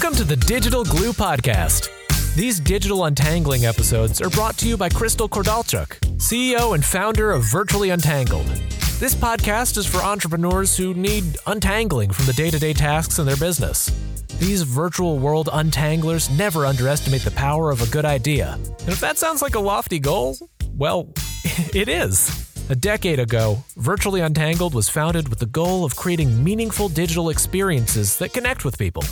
Welcome to the Digital Glue Podcast. These digital untangling episodes are brought to you by Crystal Kordalchuk, CEO and founder of Virtually Untangled. This podcast is for entrepreneurs who need untangling from the day to day tasks in their business. These virtual world untanglers never underestimate the power of a good idea. And if that sounds like a lofty goal, well, it is. A decade ago, Virtually Untangled was founded with the goal of creating meaningful digital experiences that connect with people.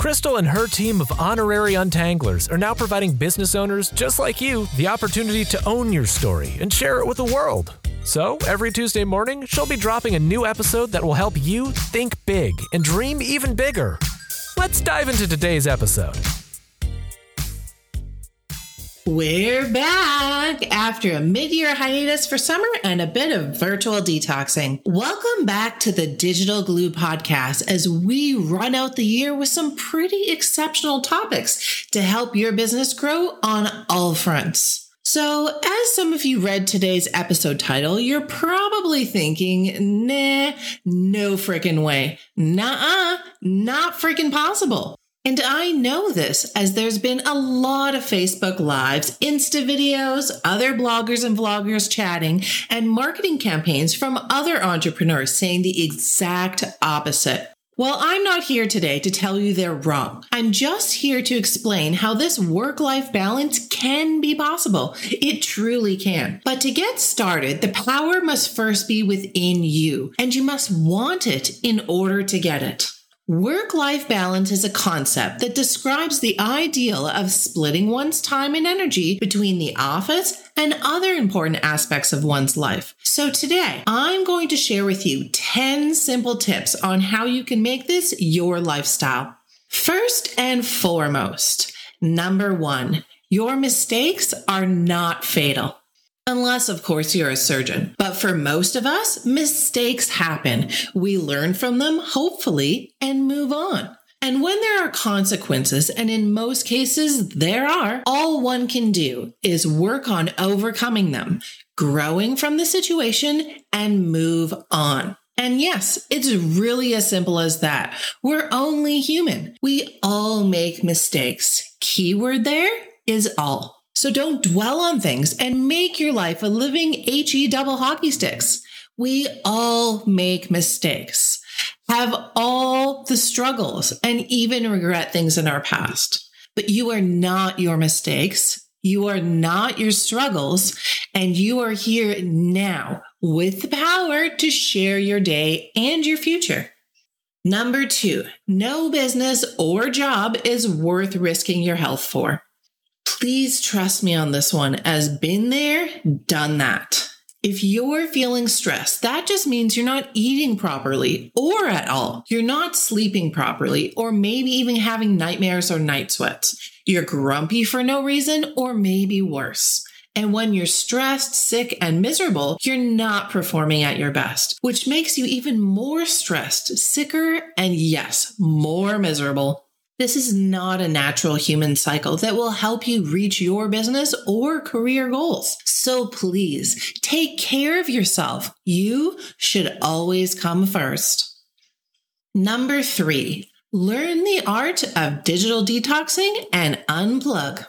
Crystal and her team of honorary untanglers are now providing business owners just like you the opportunity to own your story and share it with the world. So, every Tuesday morning, she'll be dropping a new episode that will help you think big and dream even bigger. Let's dive into today's episode. We're back after a mid year hiatus for summer and a bit of virtual detoxing. Welcome back to the Digital Glue podcast as we run out the year with some pretty exceptional topics to help your business grow on all fronts. So, as some of you read today's episode title, you're probably thinking, nah, no freaking way. Nah, not freaking possible. And I know this as there's been a lot of Facebook Lives, Insta videos, other bloggers and vloggers chatting, and marketing campaigns from other entrepreneurs saying the exact opposite. Well, I'm not here today to tell you they're wrong. I'm just here to explain how this work life balance can be possible. It truly can. But to get started, the power must first be within you, and you must want it in order to get it. Work life balance is a concept that describes the ideal of splitting one's time and energy between the office and other important aspects of one's life. So today, I'm going to share with you 10 simple tips on how you can make this your lifestyle. First and foremost, number one, your mistakes are not fatal. Unless, of course, you're a surgeon. But for most of us, mistakes happen. We learn from them, hopefully, and move on. And when there are consequences, and in most cases there are, all one can do is work on overcoming them, growing from the situation, and move on. And yes, it's really as simple as that. We're only human. We all make mistakes. Keyword there is all. So don't dwell on things and make your life a living HE double hockey sticks. We all make mistakes, have all the struggles, and even regret things in our past. But you are not your mistakes. You are not your struggles. And you are here now with the power to share your day and your future. Number two, no business or job is worth risking your health for. Please trust me on this one, as been there, done that. If you're feeling stressed, that just means you're not eating properly or at all. You're not sleeping properly, or maybe even having nightmares or night sweats. You're grumpy for no reason, or maybe worse. And when you're stressed, sick, and miserable, you're not performing at your best, which makes you even more stressed, sicker, and yes, more miserable. This is not a natural human cycle that will help you reach your business or career goals. So please take care of yourself. You should always come first. Number three, learn the art of digital detoxing and unplug.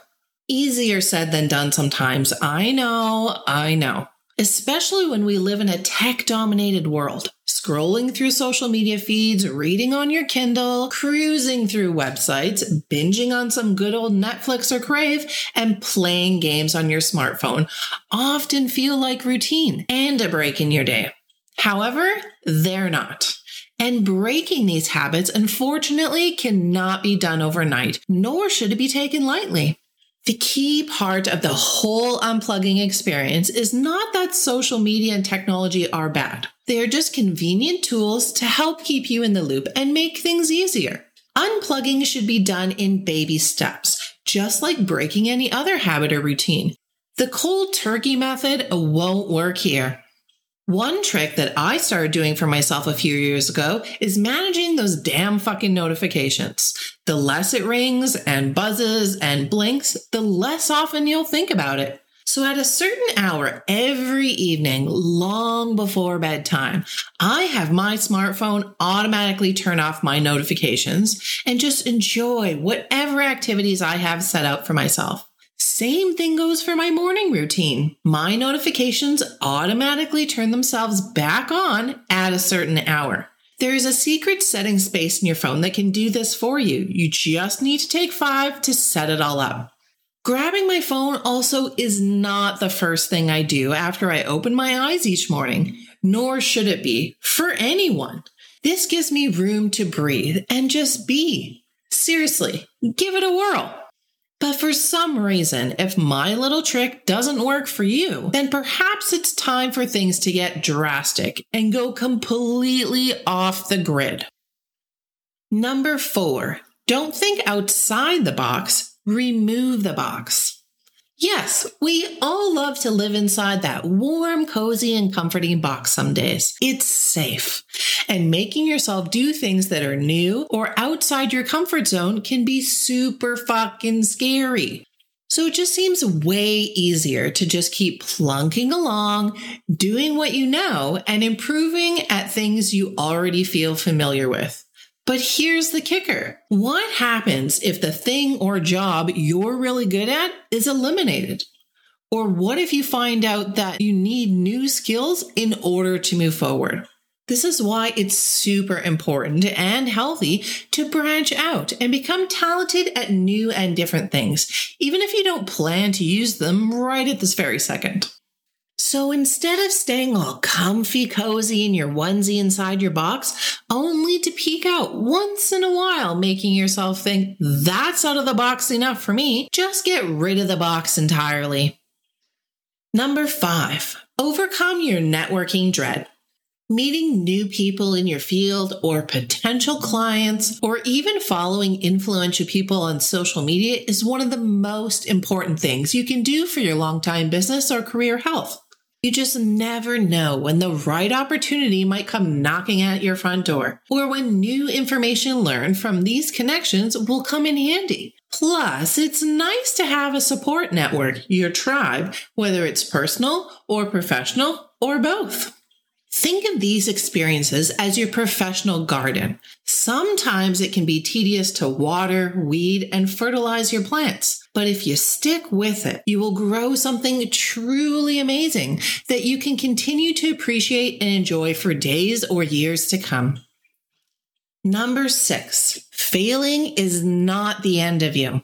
Easier said than done sometimes. I know, I know especially when we live in a tech dominated world. Scrolling through social media feeds, reading on your Kindle, cruising through websites, binging on some good old Netflix or Crave, and playing games on your smartphone often feel like routine and a break in your day. However, they're not. And breaking these habits, unfortunately, cannot be done overnight, nor should it be taken lightly. The key part of the whole unplugging experience is not that social media and technology are bad. They are just convenient tools to help keep you in the loop and make things easier. Unplugging should be done in baby steps, just like breaking any other habit or routine. The cold turkey method won't work here. One trick that I started doing for myself a few years ago is managing those damn fucking notifications. The less it rings and buzzes and blinks, the less often you'll think about it. So at a certain hour every evening, long before bedtime, I have my smartphone automatically turn off my notifications and just enjoy whatever activities I have set out for myself. Same thing goes for my morning routine. My notifications automatically turn themselves back on at a certain hour. There is a secret setting space in your phone that can do this for you. You just need to take five to set it all up. Grabbing my phone also is not the first thing I do after I open my eyes each morning, nor should it be for anyone. This gives me room to breathe and just be. Seriously, give it a whirl. But for some reason, if my little trick doesn't work for you, then perhaps it's time for things to get drastic and go completely off the grid. Number four, don't think outside the box, remove the box. Yes, we all love to live inside that warm, cozy, and comforting box some days. It's safe. And making yourself do things that are new or outside your comfort zone can be super fucking scary. So it just seems way easier to just keep plunking along, doing what you know, and improving at things you already feel familiar with. But here's the kicker. What happens if the thing or job you're really good at is eliminated? Or what if you find out that you need new skills in order to move forward? This is why it's super important and healthy to branch out and become talented at new and different things, even if you don't plan to use them right at this very second. So instead of staying all comfy cozy in your onesie inside your box, only to peek out once in a while, making yourself think that's out of the box enough for me, just get rid of the box entirely. Number five, overcome your networking dread. Meeting new people in your field or potential clients, or even following influential people on social media is one of the most important things you can do for your long-time business or career health. You just never know when the right opportunity might come knocking at your front door, or when new information learned from these connections will come in handy. Plus, it's nice to have a support network, your tribe, whether it's personal or professional or both. Think of these experiences as your professional garden. Sometimes it can be tedious to water, weed, and fertilize your plants. But if you stick with it, you will grow something truly amazing that you can continue to appreciate and enjoy for days or years to come. Number six, failing is not the end of you.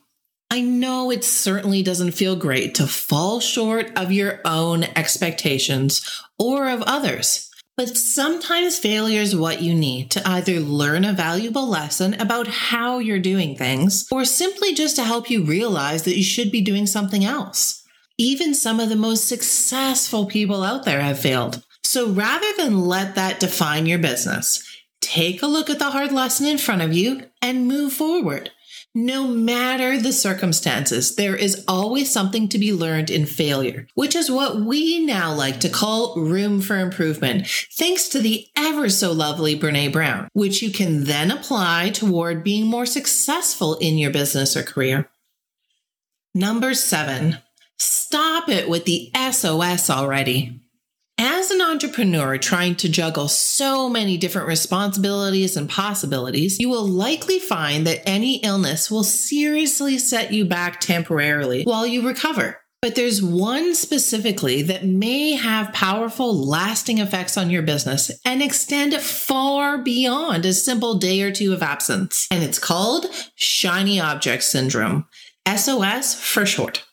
I know it certainly doesn't feel great to fall short of your own expectations or of others. But sometimes failure is what you need to either learn a valuable lesson about how you're doing things or simply just to help you realize that you should be doing something else. Even some of the most successful people out there have failed. So rather than let that define your business, take a look at the hard lesson in front of you and move forward. No matter the circumstances, there is always something to be learned in failure, which is what we now like to call room for improvement, thanks to the ever so lovely Brene Brown, which you can then apply toward being more successful in your business or career. Number seven, stop it with the SOS already. As an entrepreneur trying to juggle so many different responsibilities and possibilities, you will likely find that any illness will seriously set you back temporarily while you recover. But there's one specifically that may have powerful, lasting effects on your business and extend far beyond a simple day or two of absence. And it's called shiny object syndrome, SOS for short.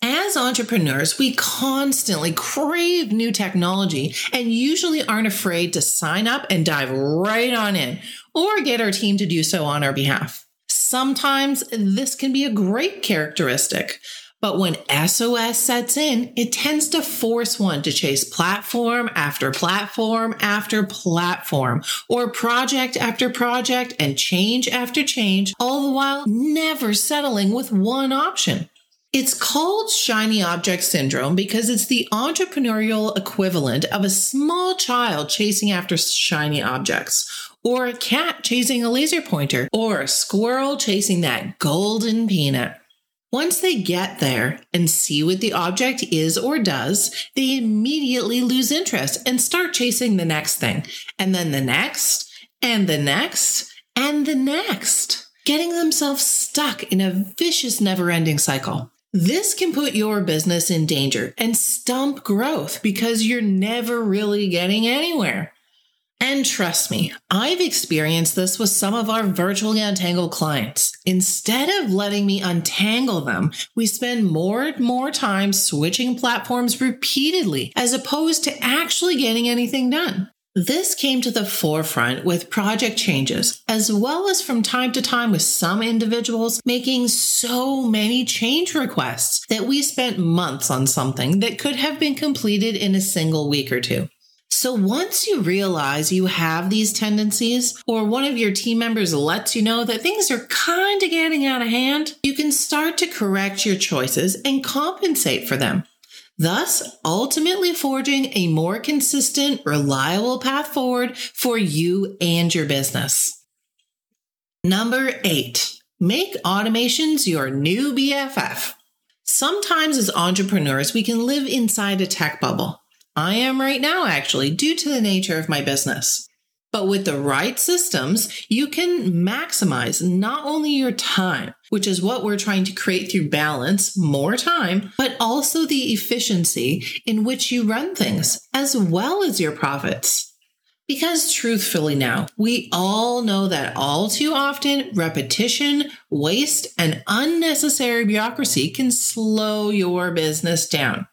As entrepreneurs, we constantly crave new technology and usually aren't afraid to sign up and dive right on in or get our team to do so on our behalf. Sometimes this can be a great characteristic, but when SOS sets in, it tends to force one to chase platform after platform after platform or project after project and change after change, all the while never settling with one option. It's called shiny object syndrome because it's the entrepreneurial equivalent of a small child chasing after shiny objects, or a cat chasing a laser pointer, or a squirrel chasing that golden peanut. Once they get there and see what the object is or does, they immediately lose interest and start chasing the next thing, and then the next, and the next, and the next, getting themselves stuck in a vicious, never ending cycle. This can put your business in danger and stump growth because you're never really getting anywhere. And trust me, I've experienced this with some of our virtually untangled clients. Instead of letting me untangle them, we spend more and more time switching platforms repeatedly as opposed to actually getting anything done. This came to the forefront with project changes, as well as from time to time with some individuals making so many change requests that we spent months on something that could have been completed in a single week or two. So once you realize you have these tendencies, or one of your team members lets you know that things are kind of getting out of hand, you can start to correct your choices and compensate for them. Thus, ultimately forging a more consistent, reliable path forward for you and your business. Number eight, make automations your new BFF. Sometimes as entrepreneurs, we can live inside a tech bubble. I am right now, actually, due to the nature of my business. But with the right systems, you can maximize not only your time, which is what we're trying to create through balance, more time, but also the efficiency in which you run things, as well as your profits. Because truthfully, now, we all know that all too often repetition, waste, and unnecessary bureaucracy can slow your business down.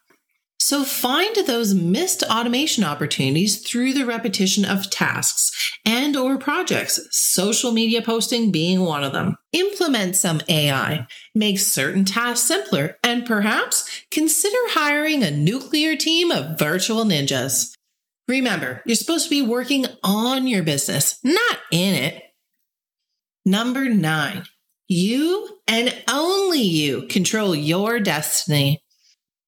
So find those missed automation opportunities through the repetition of tasks and or projects, social media posting being one of them. Implement some AI, make certain tasks simpler, and perhaps consider hiring a nuclear team of virtual ninjas. Remember, you're supposed to be working on your business, not in it. Number nine, you and only you control your destiny.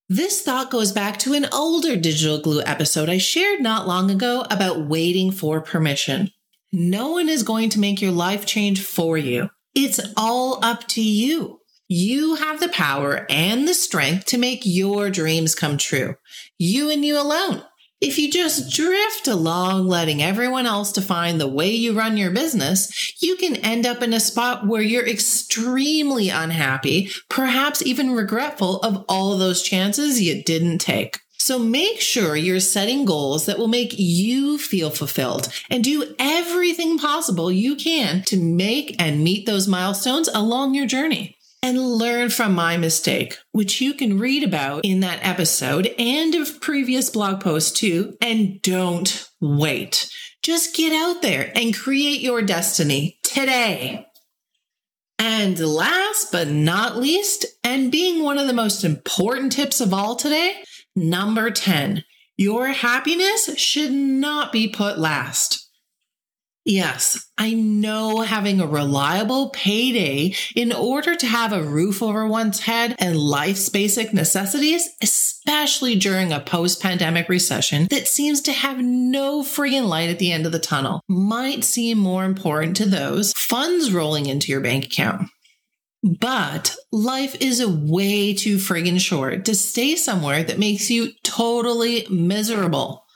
This thought goes back to an older Digital Glue episode I shared not long ago about waiting for permission. No one is going to make your life change for you. It's all up to you. You have the power and the strength to make your dreams come true. You and you alone. If you just drift along, letting everyone else define the way you run your business, you can end up in a spot where you're extremely unhappy, perhaps even regretful of all those chances you didn't take. So make sure you're setting goals that will make you feel fulfilled and do everything possible you can to make and meet those milestones along your journey and learn from my mistake, which you can read about in that episode and of previous blog posts too. And don't wait. Just get out there and create your destiny today. And last but not least, and being one of the most important tips of all today, number 10, your happiness should not be put last. Yes, I know having a reliable payday in order to have a roof over one's head and life's basic necessities, especially during a post pandemic recession that seems to have no friggin' light at the end of the tunnel, might seem more important to those funds rolling into your bank account. But life is way too friggin' short to stay somewhere that makes you totally miserable.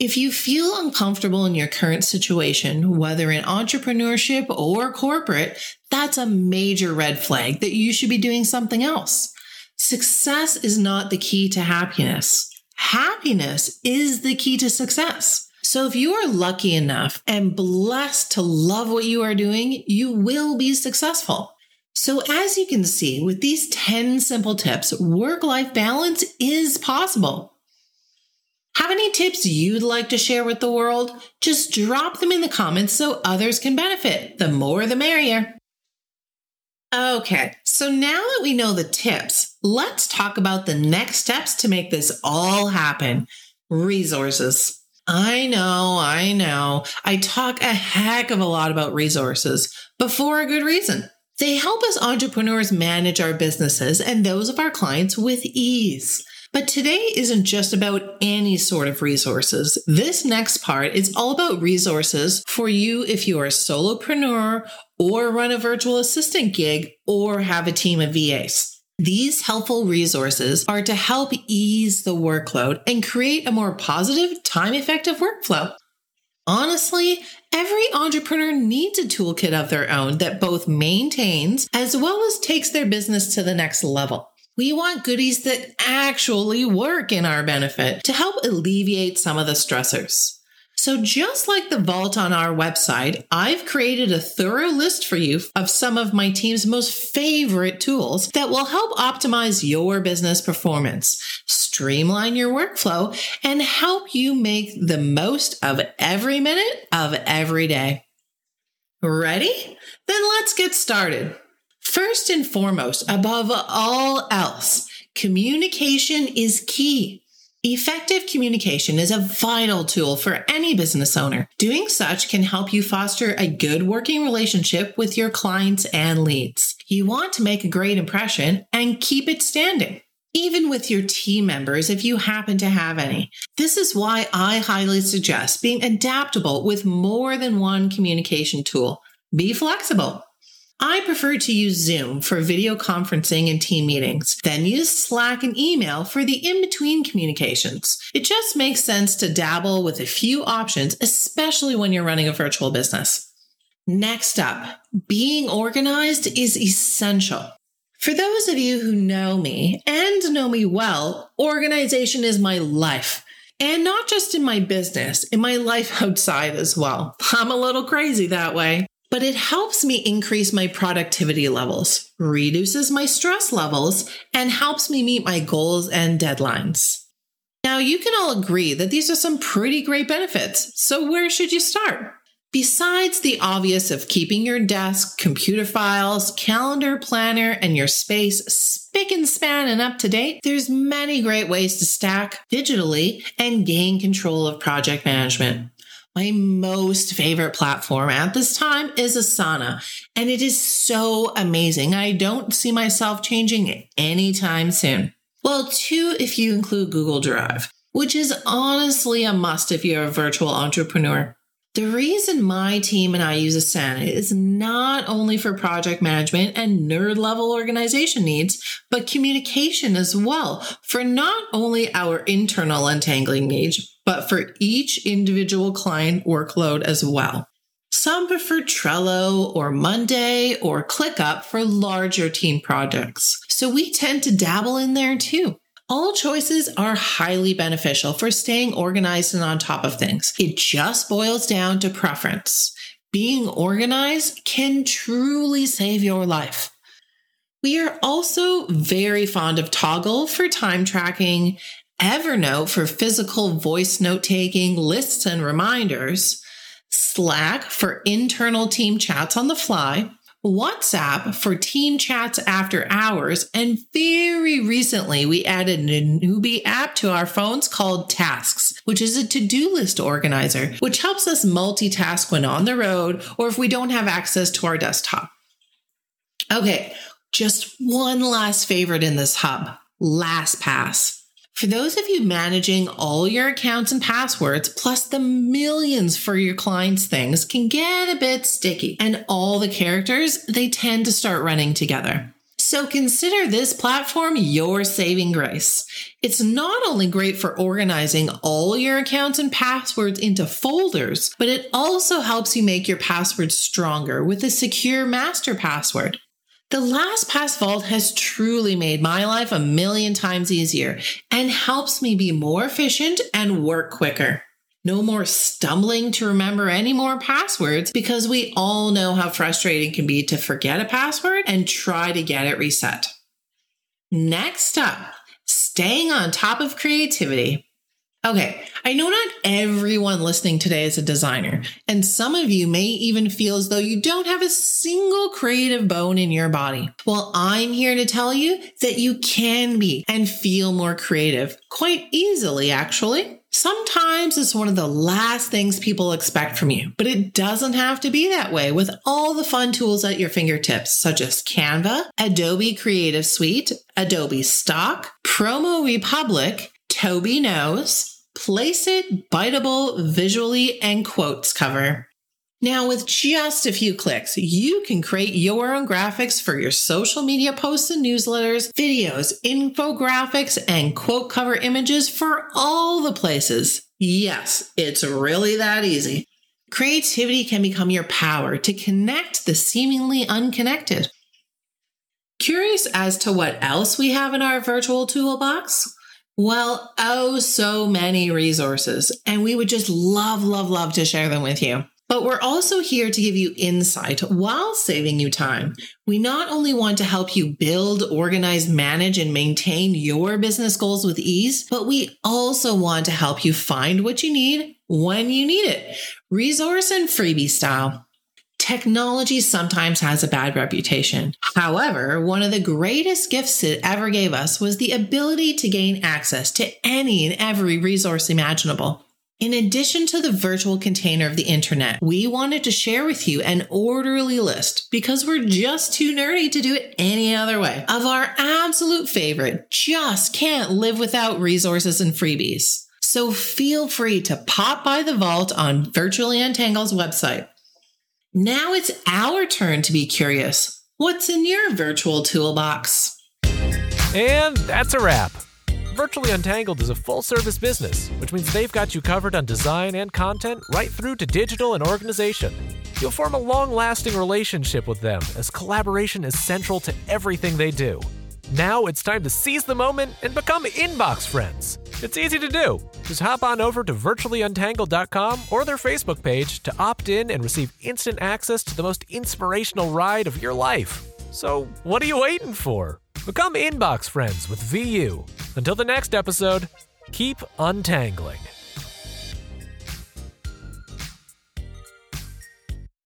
If you feel uncomfortable in your current situation, whether in entrepreneurship or corporate, that's a major red flag that you should be doing something else. Success is not the key to happiness. Happiness is the key to success. So if you are lucky enough and blessed to love what you are doing, you will be successful. So as you can see, with these 10 simple tips, work-life balance is possible. Have any tips you'd like to share with the world? Just drop them in the comments so others can benefit. The more the merrier. Okay, so now that we know the tips, let's talk about the next steps to make this all happen resources. I know, I know. I talk a heck of a lot about resources, but for a good reason. They help us entrepreneurs manage our businesses and those of our clients with ease. But today isn't just about any sort of resources. This next part is all about resources for you if you are a solopreneur or run a virtual assistant gig or have a team of VAs. These helpful resources are to help ease the workload and create a more positive, time effective workflow. Honestly, every entrepreneur needs a toolkit of their own that both maintains as well as takes their business to the next level. We want goodies that actually work in our benefit to help alleviate some of the stressors. So, just like the vault on our website, I've created a thorough list for you of some of my team's most favorite tools that will help optimize your business performance, streamline your workflow, and help you make the most of every minute of every day. Ready? Then let's get started. First and foremost, above all else, communication is key. Effective communication is a vital tool for any business owner. Doing such can help you foster a good working relationship with your clients and leads. You want to make a great impression and keep it standing. Even with your team members, if you happen to have any. This is why I highly suggest being adaptable with more than one communication tool. Be flexible. I prefer to use Zoom for video conferencing and team meetings, then use Slack and email for the in between communications. It just makes sense to dabble with a few options, especially when you're running a virtual business. Next up, being organized is essential. For those of you who know me and know me well, organization is my life. And not just in my business, in my life outside as well. I'm a little crazy that way but it helps me increase my productivity levels, reduces my stress levels, and helps me meet my goals and deadlines. Now, you can all agree that these are some pretty great benefits, so where should you start? Besides the obvious of keeping your desk, computer files, calendar, planner, and your space spick and span and up to date, there's many great ways to stack digitally and gain control of project management. My most favorite platform at this time is Asana, and it is so amazing. I don't see myself changing it anytime soon. Well, two if you include Google Drive, which is honestly a must if you're a virtual entrepreneur. The reason my team and I use Asana is not only for project management and nerd level organization needs, but communication as well for not only our internal untangling needs, but for each individual client workload as well. Some prefer Trello or Monday or ClickUp for larger team projects. So we tend to dabble in there too. All choices are highly beneficial for staying organized and on top of things. It just boils down to preference. Being organized can truly save your life. We are also very fond of Toggl for time tracking Evernote for physical voice note taking, lists, and reminders, Slack for internal team chats on the fly, WhatsApp for team chats after hours, and very recently we added a newbie app to our phones called Tasks, which is a to do list organizer, which helps us multitask when on the road or if we don't have access to our desktop. Okay, just one last favorite in this hub LastPass. For those of you managing all your accounts and passwords, plus the millions for your clients' things can get a bit sticky, and all the characters, they tend to start running together. So consider this platform your saving grace. It's not only great for organizing all your accounts and passwords into folders, but it also helps you make your passwords stronger with a secure master password. The LastPass Vault has truly made my life a million times easier and helps me be more efficient and work quicker. No more stumbling to remember any more passwords because we all know how frustrating it can be to forget a password and try to get it reset. Next up, staying on top of creativity. Okay, I know not everyone listening today is a designer, and some of you may even feel as though you don't have a single creative bone in your body. Well, I'm here to tell you that you can be and feel more creative quite easily, actually. Sometimes it's one of the last things people expect from you, but it doesn't have to be that way with all the fun tools at your fingertips, such as Canva, Adobe Creative Suite, Adobe Stock, PromoRepublic, Toby Knows, Placeit, Biteable, Visually, and Quotescover. Now, with just a few clicks, you can create your own graphics for your social media posts and newsletters, videos, infographics, and quote cover images for all the places. Yes, it's really that easy. Creativity can become your power to connect the seemingly unconnected. Curious as to what else we have in our virtual toolbox? Well, oh, so many resources, and we would just love, love, love to share them with you. But we're also here to give you insight while saving you time. We not only want to help you build, organize, manage, and maintain your business goals with ease, but we also want to help you find what you need when you need it, resource and freebie style. Technology sometimes has a bad reputation. However, one of the greatest gifts it ever gave us was the ability to gain access to any and every resource imaginable. In addition to the virtual container of the internet, we wanted to share with you an orderly list because we're just too nerdy to do it any other way of our absolute favorite, just can't live without resources and freebies. So feel free to pop by the vault on Virtually Untangled's website. Now it's our turn to be curious. What's in your virtual toolbox? And that's a wrap. Virtually Untangled is a full service business, which means they've got you covered on design and content right through to digital and organization. You'll form a long lasting relationship with them as collaboration is central to everything they do. Now it's time to seize the moment and become inbox friends. It's easy to do. Just hop on over to virtuallyuntangled.com or their Facebook page to opt in and receive instant access to the most inspirational ride of your life. So, what are you waiting for? Become inbox friends with VU. Until the next episode, keep untangling.